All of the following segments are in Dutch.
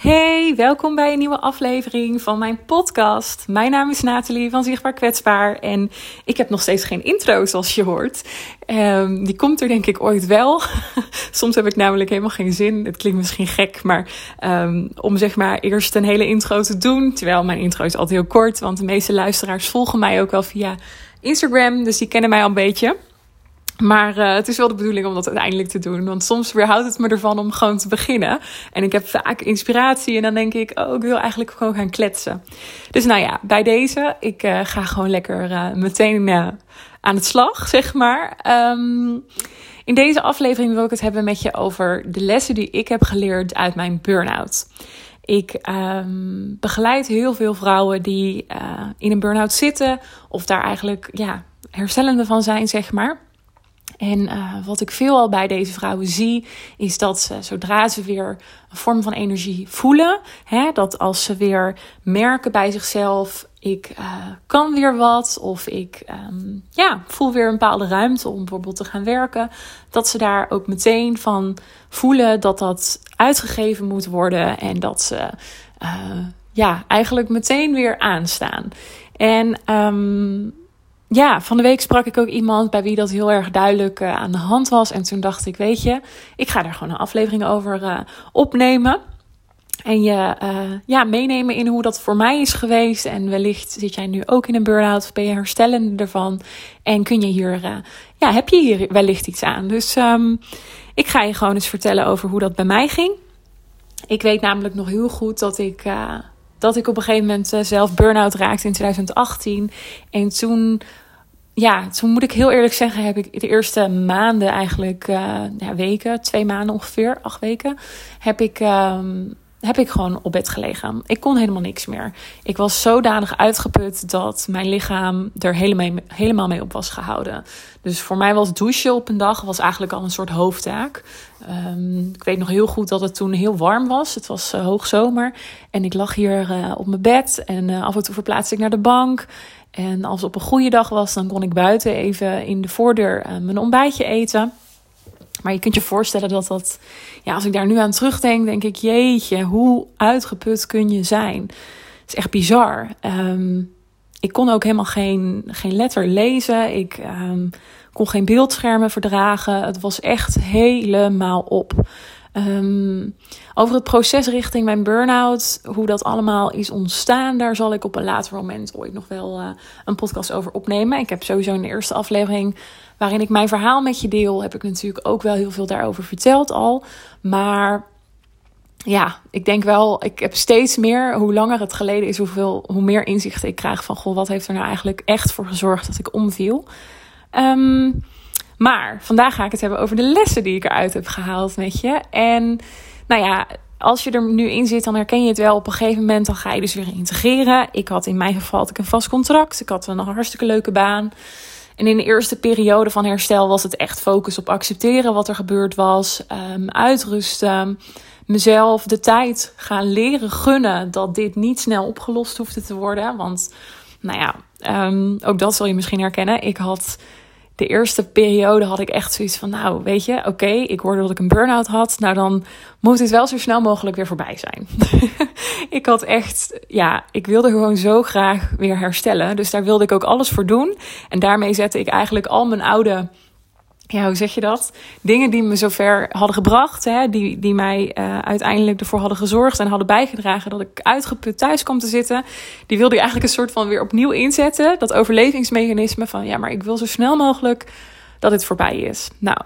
Hey, welkom bij een nieuwe aflevering van mijn podcast. Mijn naam is Nathalie van Zichtbaar Kwetsbaar en ik heb nog steeds geen intro zoals je hoort. Um, die komt er denk ik ooit wel. Soms heb ik namelijk helemaal geen zin. Het klinkt misschien gek, maar um, om zeg maar eerst een hele intro te doen. Terwijl mijn intro is altijd heel kort, want de meeste luisteraars volgen mij ook wel via Instagram, dus die kennen mij al een beetje. Maar uh, het is wel de bedoeling om dat uiteindelijk te doen. Want soms weerhoudt het me ervan om gewoon te beginnen. En ik heb vaak inspiratie en dan denk ik, oh, ik wil eigenlijk gewoon gaan kletsen. Dus nou ja, bij deze, ik uh, ga gewoon lekker uh, meteen aan het slag, zeg maar. Um, in deze aflevering wil ik het hebben met je over de lessen die ik heb geleerd uit mijn burn-out. Ik um, begeleid heel veel vrouwen die in een burn-out zitten. Of daar eigenlijk, ja, herstellende van zijn, zeg maar. En uh, wat ik veel al bij deze vrouwen zie, is dat ze zodra ze weer een vorm van energie voelen, hè, dat als ze weer merken bij zichzelf, ik uh, kan weer wat, of ik um, ja, voel weer een bepaalde ruimte om bijvoorbeeld te gaan werken, dat ze daar ook meteen van voelen dat dat uitgegeven moet worden en dat ze uh, ja, eigenlijk meteen weer aanstaan. En um, ja, van de week sprak ik ook iemand bij wie dat heel erg duidelijk uh, aan de hand was. En toen dacht ik, weet je, ik ga daar gewoon een aflevering over uh, opnemen. En je uh, ja, meenemen in hoe dat voor mij is geweest. En wellicht zit jij nu ook in een burn-out of ben je herstellende ervan. En kun je hier, ja, heb je hier wellicht iets aan. Dus um, ik ga je gewoon eens vertellen over hoe dat bij mij ging. Ik weet namelijk nog heel goed dat ik dat ik op een gegeven moment zelf burn-out raakte in 2018. En toen ja, toen moet ik heel eerlijk zeggen, heb ik de eerste maanden eigenlijk, uh, ja, weken, twee maanden ongeveer, acht weken, heb ik, um, heb ik gewoon op bed gelegen. Ik kon helemaal niks meer. Ik was zodanig uitgeput dat mijn lichaam er helemaal, helemaal mee op was gehouden. Dus voor mij was douchen op een dag was eigenlijk al een soort hoofdtaak. Um, ik weet nog heel goed dat het toen heel warm was. Het was uh, hoogzomer. En ik lag hier uh, op mijn bed en af en toe verplaatste ik naar de bank. En als het op een goede dag was, dan kon ik buiten even in de voordeur uh, mijn ontbijtje eten. Maar je kunt je voorstellen dat dat, ja, als ik daar nu aan terugdenk, denk ik, jeetje, hoe uitgeput kun je zijn? Het is echt bizar. Um, ik kon ook helemaal geen, geen letter lezen. Ik um, kon geen beeldschermen verdragen. Het was echt helemaal op. Um, over het proces richting mijn burn-out, hoe dat allemaal is ontstaan, daar zal ik op een later moment ooit nog wel uh, een podcast over opnemen. Ik heb sowieso in de eerste aflevering, waarin ik mijn verhaal met je deel, heb ik natuurlijk ook wel heel veel daarover verteld al. Maar ja, ik denk wel, ik heb steeds meer, hoe langer het geleden is, hoeveel, hoe meer inzichten ik krijg van, goh, wat heeft er nou eigenlijk echt voor gezorgd dat ik omviel. Um, maar vandaag ga ik het hebben over de lessen die ik eruit heb gehaald met je. En nou ja, als je er nu in zit, dan herken je het wel. Op een gegeven moment dan ga je dus weer integreren. Ik had in mijn geval had ik een vast contract. Ik had een hartstikke leuke baan. En in de eerste periode van herstel was het echt focus op accepteren wat er gebeurd was. Um, uitrusten. Mezelf de tijd gaan leren gunnen dat dit niet snel opgelost hoefde te worden. Want, nou ja, um, ook dat zul je misschien herkennen. Ik had de eerste periode had ik echt zoiets van, nou weet je, oké, ik hoorde dat ik een burn-out had. Nou dan moet het wel zo snel mogelijk weer voorbij zijn. ik had echt, ja, ik wilde gewoon zo graag weer herstellen. Dus daar wilde ik ook alles voor doen. En daarmee zette ik eigenlijk al mijn oude ja, hoe zeg je dat? Dingen die me zover hadden gebracht, hè, die, die mij uh, uiteindelijk ervoor hadden gezorgd en hadden bijgedragen dat ik uitgeput thuis kwam te zitten, die wilde ik eigenlijk een soort van weer opnieuw inzetten. Dat overlevingsmechanisme van ja, maar ik wil zo snel mogelijk dat het voorbij is. Nou,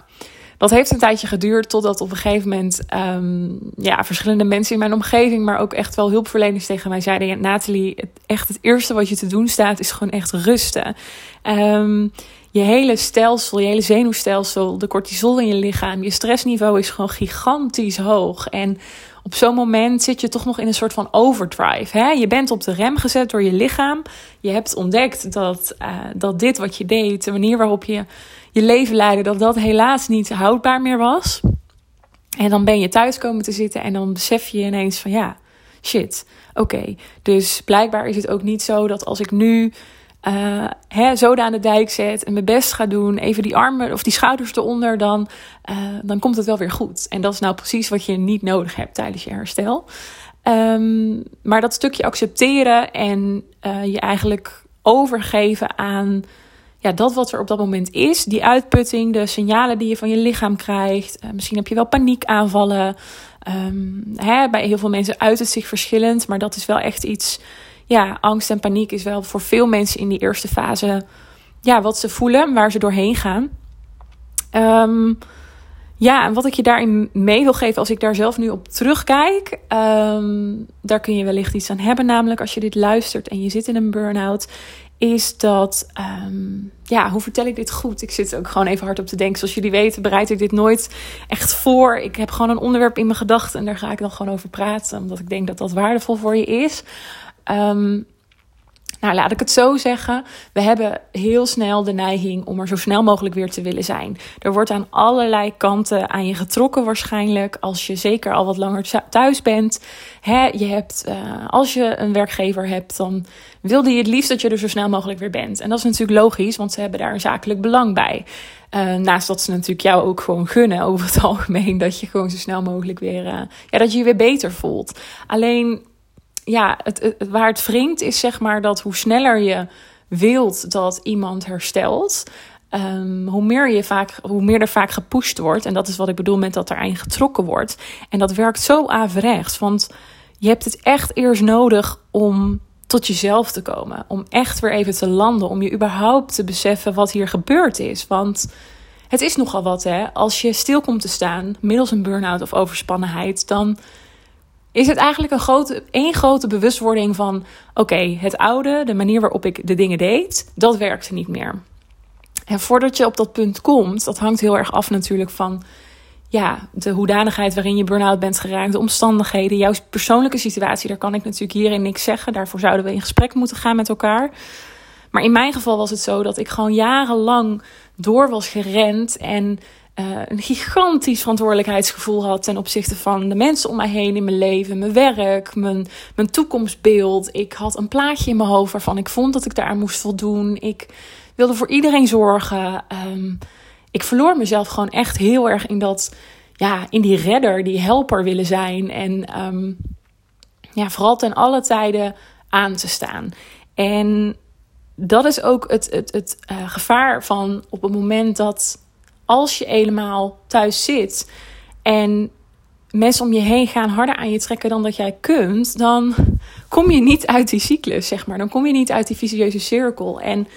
dat heeft een tijdje geduurd totdat op een gegeven moment um, ja, verschillende mensen in mijn omgeving, maar ook echt wel hulpverleners tegen mij zeiden: ja, Nathalie, het, echt het eerste wat je te doen staat is gewoon echt rusten. Um, je hele stelsel, je hele zenuwstelsel, de cortisol in je lichaam, je stressniveau is gewoon gigantisch hoog. En op zo'n moment zit je toch nog in een soort van overdrive. Hè? Je bent op de rem gezet door je lichaam. Je hebt ontdekt dat, uh, dat dit wat je deed, de manier waarop je je leven leidde, dat dat helaas niet houdbaar meer was. En dan ben je thuis komen te zitten en dan besef je ineens van ja, shit, oké. Dus blijkbaar is het ook niet zo dat als ik nu uh, hè, aan de dijk zet en mijn best ga doen, even die armen of die schouders eronder, dan, uh, dan komt het wel weer goed. En dat is nou precies wat je niet nodig hebt tijdens je herstel. Ehm, maar dat stukje accepteren en uh, je eigenlijk overgeven aan ja, dat wat er op dat moment is. Die uitputting, de signalen die je van je lichaam krijgt. Misschien heb je wel paniekaanvallen. Um, hè, bij heel veel mensen uit het zich verschillend. Maar dat is wel echt iets. Ja, angst en paniek is wel voor veel mensen in die eerste fase. Ja, wat ze voelen, waar ze doorheen gaan. Um, ja, en wat ik je daarin mee wil geven als ik daar zelf nu op terugkijk, um, daar kun je wellicht iets aan hebben. Namelijk als je dit luistert en je zit in een burn-out, is dat, um, ja, hoe vertel ik dit goed? Ik zit ook gewoon even hard op te denken. Zoals jullie weten, bereid ik dit nooit echt voor. Ik heb gewoon een onderwerp in mijn gedachten en daar ga ik dan gewoon over praten, omdat ik denk dat dat waardevol voor je is. Um, nou, laat ik het zo zeggen. We hebben heel snel de neiging om er zo snel mogelijk weer te willen zijn. Er wordt aan allerlei kanten aan je getrokken waarschijnlijk. Als je zeker al wat langer thuis bent. Hè, je hebt, uh, als je een werkgever hebt, dan wilde je het liefst dat je er zo snel mogelijk weer bent. En dat is natuurlijk logisch, want ze hebben daar een zakelijk belang bij. Uh, naast dat ze natuurlijk jou ook gewoon gunnen over het algemeen. Dat je gewoon zo snel mogelijk weer, uh, ja, dat je je weer beter voelt. Alleen ja, het, waar het wringt is zeg maar dat hoe sneller je wilt dat iemand herstelt, um, hoe, meer je vaak, hoe meer er vaak gepusht wordt. En dat is wat ik bedoel met dat er een getrokken wordt. En dat werkt zo averechts, want je hebt het echt eerst nodig om tot jezelf te komen. Om echt weer even te landen. Om je überhaupt te beseffen wat hier gebeurd is. Want het is nogal wat, hè. Als je stil komt te staan middels een burn-out of overspannenheid, dan is het eigenlijk een grote, één grote bewustwording van: oké, het oude, de manier waarop ik de dingen deed, dat werkte niet meer. En voordat je op dat punt komt, dat hangt heel erg af natuurlijk van ja, de hoedanigheid waarin je burn-out bent geraakt, de omstandigheden, jouw persoonlijke situatie. Daar kan ik natuurlijk hierin niks zeggen. Daarvoor zouden we in gesprek moeten gaan met elkaar. Maar in mijn geval was het zo dat ik gewoon jarenlang door was gerend en uh, een gigantisch verantwoordelijkheidsgevoel had ten opzichte van de mensen om mij heen in mijn leven, mijn werk, mijn, mijn toekomstbeeld. Ik had een plaatje in mijn hoofd waarvan ik vond dat ik daar moest voldoen. Ik wilde voor iedereen zorgen. Um, ik verloor mezelf gewoon echt heel erg in dat, ja, in die redder, die helper willen zijn. En um, ja, vooral ten alle tijden aan te staan. En dat is ook het, het, het uh, gevaar van op het moment dat als je helemaal thuis zit en mensen om je heen gaan harder aan je trekken dan dat jij kunt, dan kom je niet uit die cyclus, zeg maar. Dan kom je niet uit die vicieuze cirkel. En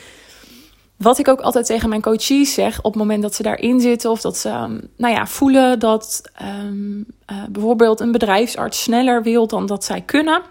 wat ik ook altijd tegen mijn coaches zeg, op het moment dat ze daarin zitten of dat ze, ehm, nou ja, voelen dat um, uh, bijvoorbeeld een bedrijfsarts sneller wil dan dat zij kunnen,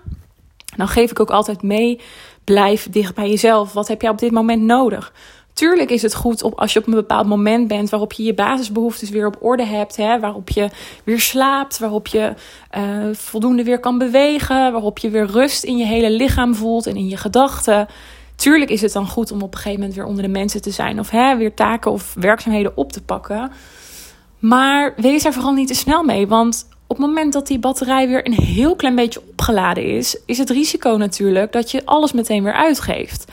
dan geef ik ook altijd mee: blijf dicht bij jezelf. Wat heb jij op dit moment nodig? Tuurlijk is het goed op, als je op een bepaald moment bent waarop je je basisbehoeftes weer op orde hebt. Hè, waarop je weer slaapt, waarop je uh, voldoende weer kan bewegen. Waarop je weer rust in je hele lichaam voelt en in je gedachten. Tuurlijk is het dan goed om op een gegeven moment weer onder de mensen te zijn. Of hè, weer taken of werkzaamheden op te pakken. Maar wees er vooral niet te snel mee. Want op het moment dat die batterij weer een heel klein beetje opgeladen is, is het risico natuurlijk dat je alles meteen weer uitgeeft.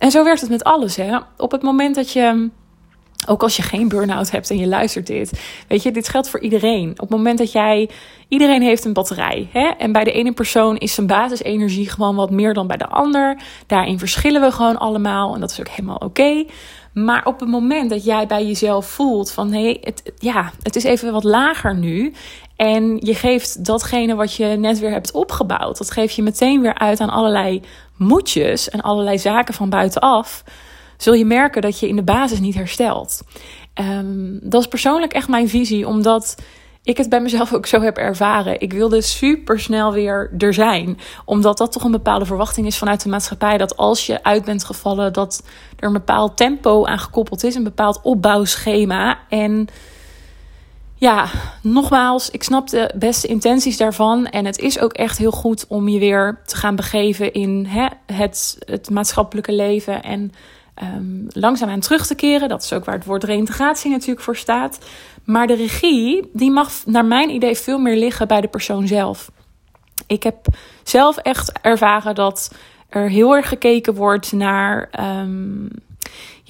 En zo werkt het met alles. Hè? Op het moment dat je, ook als je geen burn-out hebt en je luistert dit, weet je, dit geldt voor iedereen. Op het moment dat jij, iedereen heeft een batterij. Hè? En bij de ene persoon is zijn basisenergie gewoon wat meer dan bij de ander. Daarin verschillen we gewoon allemaal en dat is ook helemaal oké. Maar op het moment dat jij bij jezelf voelt van hé, hey, het, ja, het is even wat lager nu. En je geeft datgene wat je net weer hebt opgebouwd, dat geef je meteen weer uit aan allerlei moedjes en allerlei zaken van buitenaf. Zul je merken dat je in de basis niet herstelt. Um, dat is persoonlijk echt mijn visie, omdat ik het bij mezelf ook zo heb ervaren. Ik wilde super snel weer er zijn. Omdat dat toch een bepaalde verwachting is vanuit de maatschappij. Dat als je uit bent gevallen, dat er een bepaald tempo aan gekoppeld is. Een bepaald opbouwschema. En ja, nogmaals, ik snap de beste intenties daarvan. En het is ook echt heel goed om je weer te gaan begeven in hè, het, het maatschappelijke leven. En um, langzaamaan terug te keren. Dat is ook waar het woord reintegratie natuurlijk voor staat. Maar de regie, die mag naar mijn idee veel meer liggen bij de persoon zelf. Ik heb zelf echt ervaren dat er heel erg gekeken wordt naar. Um,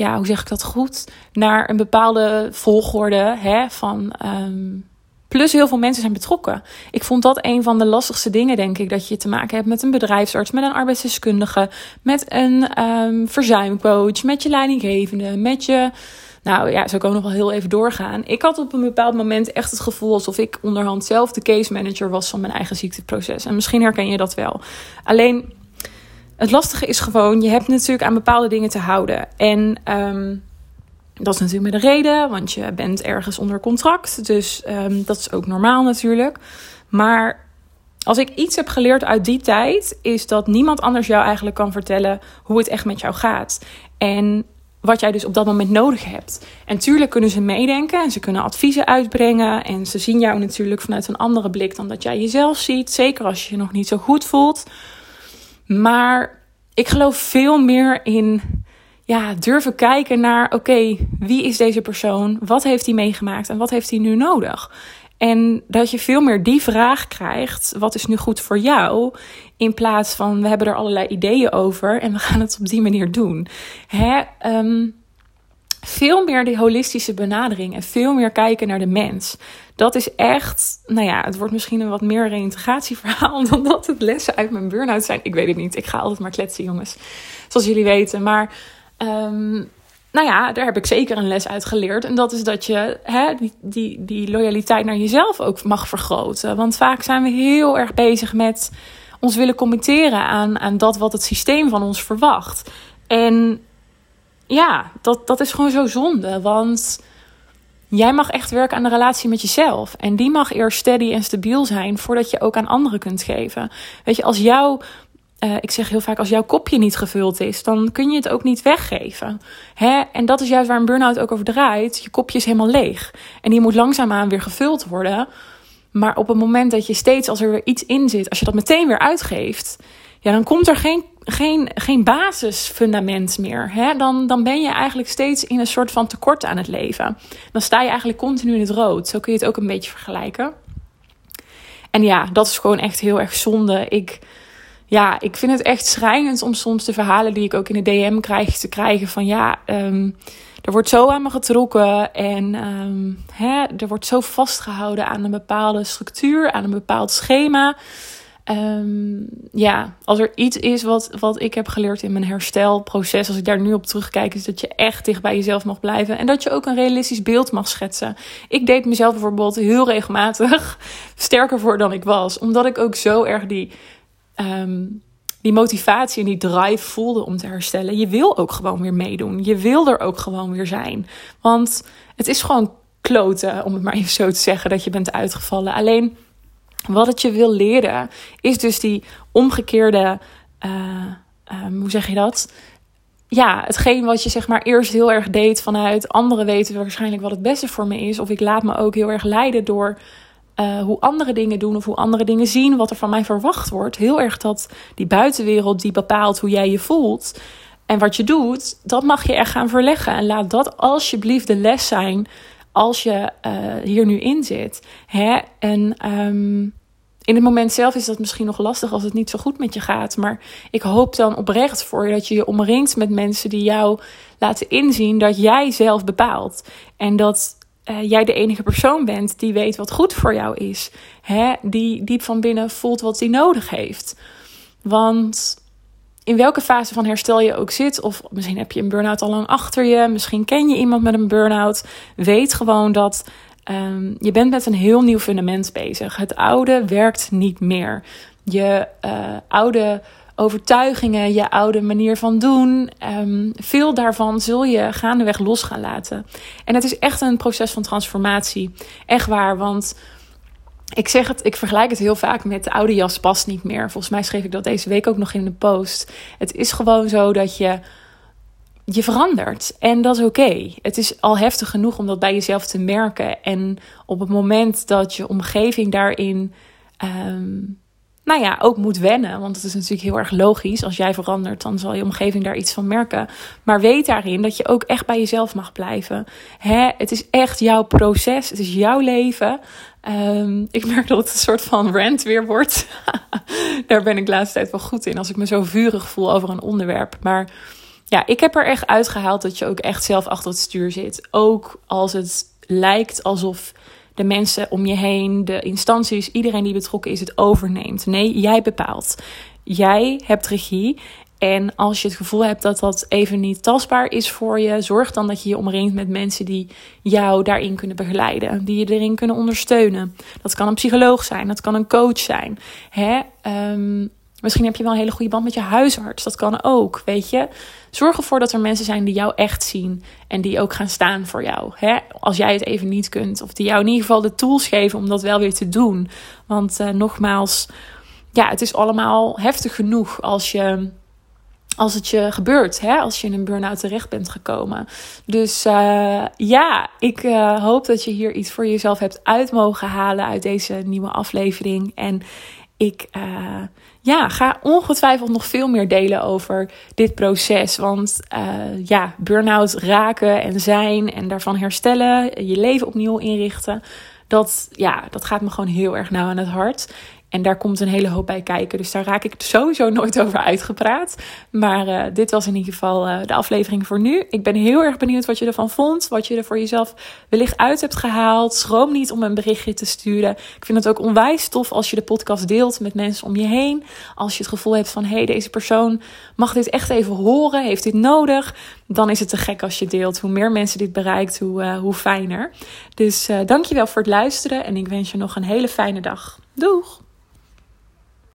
ja, hoe zeg ik dat goed? Naar een bepaalde volgorde hè, van um, Plus heel veel mensen zijn betrokken. Ik vond dat een van de lastigste dingen, denk ik. Dat je te maken hebt met een bedrijfsarts, met een arbeidsdeskundige, met een um, verzuimcoach, met je leidinggevende, met je. Nou ja, zo kan ik nog wel heel even doorgaan. Ik had op een bepaald moment echt het gevoel alsof ik onderhand zelf de case manager was van mijn eigen ziekteproces. En misschien herken je dat wel. Alleen het lastige is gewoon, je hebt natuurlijk aan bepaalde dingen te houden. En um, dat is natuurlijk met de reden, want je bent ergens onder contract. Dus um, dat is ook normaal natuurlijk. Maar als ik iets heb geleerd uit die tijd, is dat niemand anders jou eigenlijk kan vertellen hoe het echt met jou gaat. En wat jij dus op dat moment nodig hebt. En tuurlijk kunnen ze meedenken en ze kunnen adviezen uitbrengen. En ze zien jou natuurlijk vanuit een andere blik dan dat jij jezelf ziet. Zeker als je je nog niet zo goed voelt. Maar ik geloof veel meer in ja, durven kijken naar: oké, wie is deze persoon? Wat heeft hij meegemaakt en wat heeft hij nu nodig? En dat je veel meer die vraag krijgt: wat is nu goed voor jou? In plaats van we hebben er allerlei ideeën over en we gaan het op die manier doen. Hè? Um, veel meer die holistische benadering en veel meer kijken naar de mens. Dat is echt, nou ja, het wordt misschien een wat meer reïntegratieverhaal dan dat het lessen uit mijn burn-out zijn. Ik weet het niet. Ik ga altijd maar kletsen, jongens. Zoals jullie weten. Maar um, nou ja, daar heb ik zeker een les uit geleerd. En dat is dat je hè, die, die, die loyaliteit naar jezelf ook mag vergroten. Want vaak zijn we heel erg bezig met ons willen committeren aan, aan dat wat het systeem van ons verwacht. En ja, dat, dat is gewoon zo zonde. Want jij mag echt werken aan de relatie met jezelf. En die mag eerst steady en stabiel zijn voordat je ook aan anderen kunt geven. Weet je, als jouw uh, ik zeg heel vaak, als jouw kopje niet gevuld is, dan kun je het ook niet weggeven. Hè? En dat is juist waar een burn-out ook over draait. Je kopje is helemaal leeg. En die moet langzaamaan weer gevuld worden. Maar op het moment dat je steeds, als er weer iets in zit, als je dat meteen weer uitgeeft, ja, dan komt er geen, geen, geen basisfundament meer. Hè? Dan, dan ben je eigenlijk steeds in een soort van tekort aan het leven. Dan sta je eigenlijk continu in het rood. Zo kun je het ook een beetje vergelijken. En ja, dat is gewoon echt heel erg zonde. Ik, ja, ik vind het echt schrijnend om soms de verhalen die ik ook in de DM krijg te krijgen van ja, um, er wordt zo aan me getrokken en um, hè, er wordt zo vastgehouden aan een bepaalde structuur, aan een bepaald schema. Um, ja, als er iets is wat, wat ik heb geleerd in mijn herstelproces, als ik daar nu op terugkijk, is dat je echt dicht bij jezelf mag blijven en dat je ook een realistisch beeld mag schetsen. Ik deed mezelf bijvoorbeeld heel regelmatig sterker voor dan ik was, omdat ik ook zo erg die, um, die motivatie en die drive voelde om te herstellen. Je wil ook gewoon weer meedoen. Je wil er ook gewoon weer zijn. Want het is gewoon kloten, om het maar even zo te zeggen, dat je bent uitgevallen. Alleen wat het je wil leren, is dus die omgekeerde. Uh, um, hoe zeg je dat? Ja, hetgeen wat je zeg maar eerst heel erg deed vanuit anderen weten waarschijnlijk wat het beste voor me is. Of ik laat me ook heel erg leiden door uh, hoe andere dingen doen of hoe andere dingen zien, wat er van mij verwacht wordt. Heel erg dat die buitenwereld die bepaalt hoe jij je voelt en wat je doet, dat mag je echt gaan verleggen. En laat dat alsjeblieft de les zijn als je uh, hier nu in zit. Hè? En um, in het moment zelf is dat misschien nog lastig als het niet zo goed met je gaat. Maar ik hoop dan oprecht voor je dat je je omringt met mensen die jou laten inzien dat jij zelf bepaalt. En dat uh, jij de enige persoon bent die weet wat goed voor jou is. Hè? Die diep van binnen voelt wat hij nodig heeft. Want in welke fase van herstel je ook zit, of misschien heb je een burn-out al lang achter je, misschien ken je iemand met een burn-out, weet gewoon dat um, je bent met een heel nieuw fundament bezig. Het oude werkt niet meer. Je uh, oude overtuigingen, je oude manier van doen. Um, veel daarvan zul je gaandeweg los gaan laten. En het is echt een proces van transformatie. Echt waar, want ik zeg het, ik vergelijk het heel vaak met de oude jas past niet meer. Volgens mij schreef ik dat deze week ook nog in de post. Het is gewoon zo dat je je verandert. En dat is oké. Het is al heftig genoeg om dat bij jezelf te merken. En op het moment dat je omgeving daarin um, nou ja, ook moet wennen. Want het is natuurlijk heel erg logisch. Als jij verandert, dan zal je omgeving daar iets van merken. Maar weet daarin dat je ook echt bij jezelf mag blijven. Hè? Het is echt jouw proces. Het is jouw leven. Um, ik merk dat het een soort van rant weer wordt. daar ben ik de laatste tijd wel goed in. Als ik me zo vurig voel over een onderwerp. Maar ja, ik heb er echt uitgehaald dat je ook echt zelf achter het stuur zit. Ook als het lijkt alsof de mensen om je heen, de instanties, iedereen die betrokken is, het overneemt. Nee, jij bepaalt. Jij hebt regie. En als je het gevoel hebt dat dat even niet tastbaar is voor je, zorg dan dat je je omringt met mensen die jou daarin kunnen begeleiden, die je erin kunnen ondersteunen. Dat kan een psycholoog zijn, dat kan een coach zijn. Hè? Ehm, misschien heb je wel een hele goede band met je huisarts, dat kan ook, weet je. Zorg ervoor dat er mensen zijn die jou echt zien en die ook gaan staan voor jou. Hè? Als jij het even niet kunt, of die jou in ieder geval de tools geven om dat wel weer te doen. Want uh, nogmaals, ja, het is allemaal heftig genoeg als je als het je gebeurt, hè? als je in een burn-out terecht bent gekomen. Dus uh, ja, ik uh, hoop dat je hier iets voor jezelf hebt uit mogen halen uit deze nieuwe aflevering. En ik uh, ja, ga ongetwijfeld nog veel meer delen over dit proces. Want ja, burn-out raken en zijn en daarvan herstellen, je leven opnieuw inrichten. Dat, ja, dat gaat me gewoon heel erg nauw aan het hart. En daar komt een hele hoop bij kijken. Dus daar raak ik sowieso nooit over uitgepraat. Maar uh, dit was in ieder geval uh, de aflevering voor nu. Ik ben heel erg benieuwd wat je ervan vond. Wat je er voor jezelf wellicht uit hebt gehaald. Schroom niet om een berichtje te sturen. Ik vind het ook onwijs tof als je de podcast deelt met mensen om je heen. Als je het gevoel hebt van hé, hey, deze persoon mag dit echt even horen. Heeft dit nodig? Dan is het te gek als je deelt. Hoe meer mensen dit bereikt, hoe, uh, hoe fijner. Dus dankjewel voor het luisteren. En ik wens je nog een hele fijne dag. Doeg!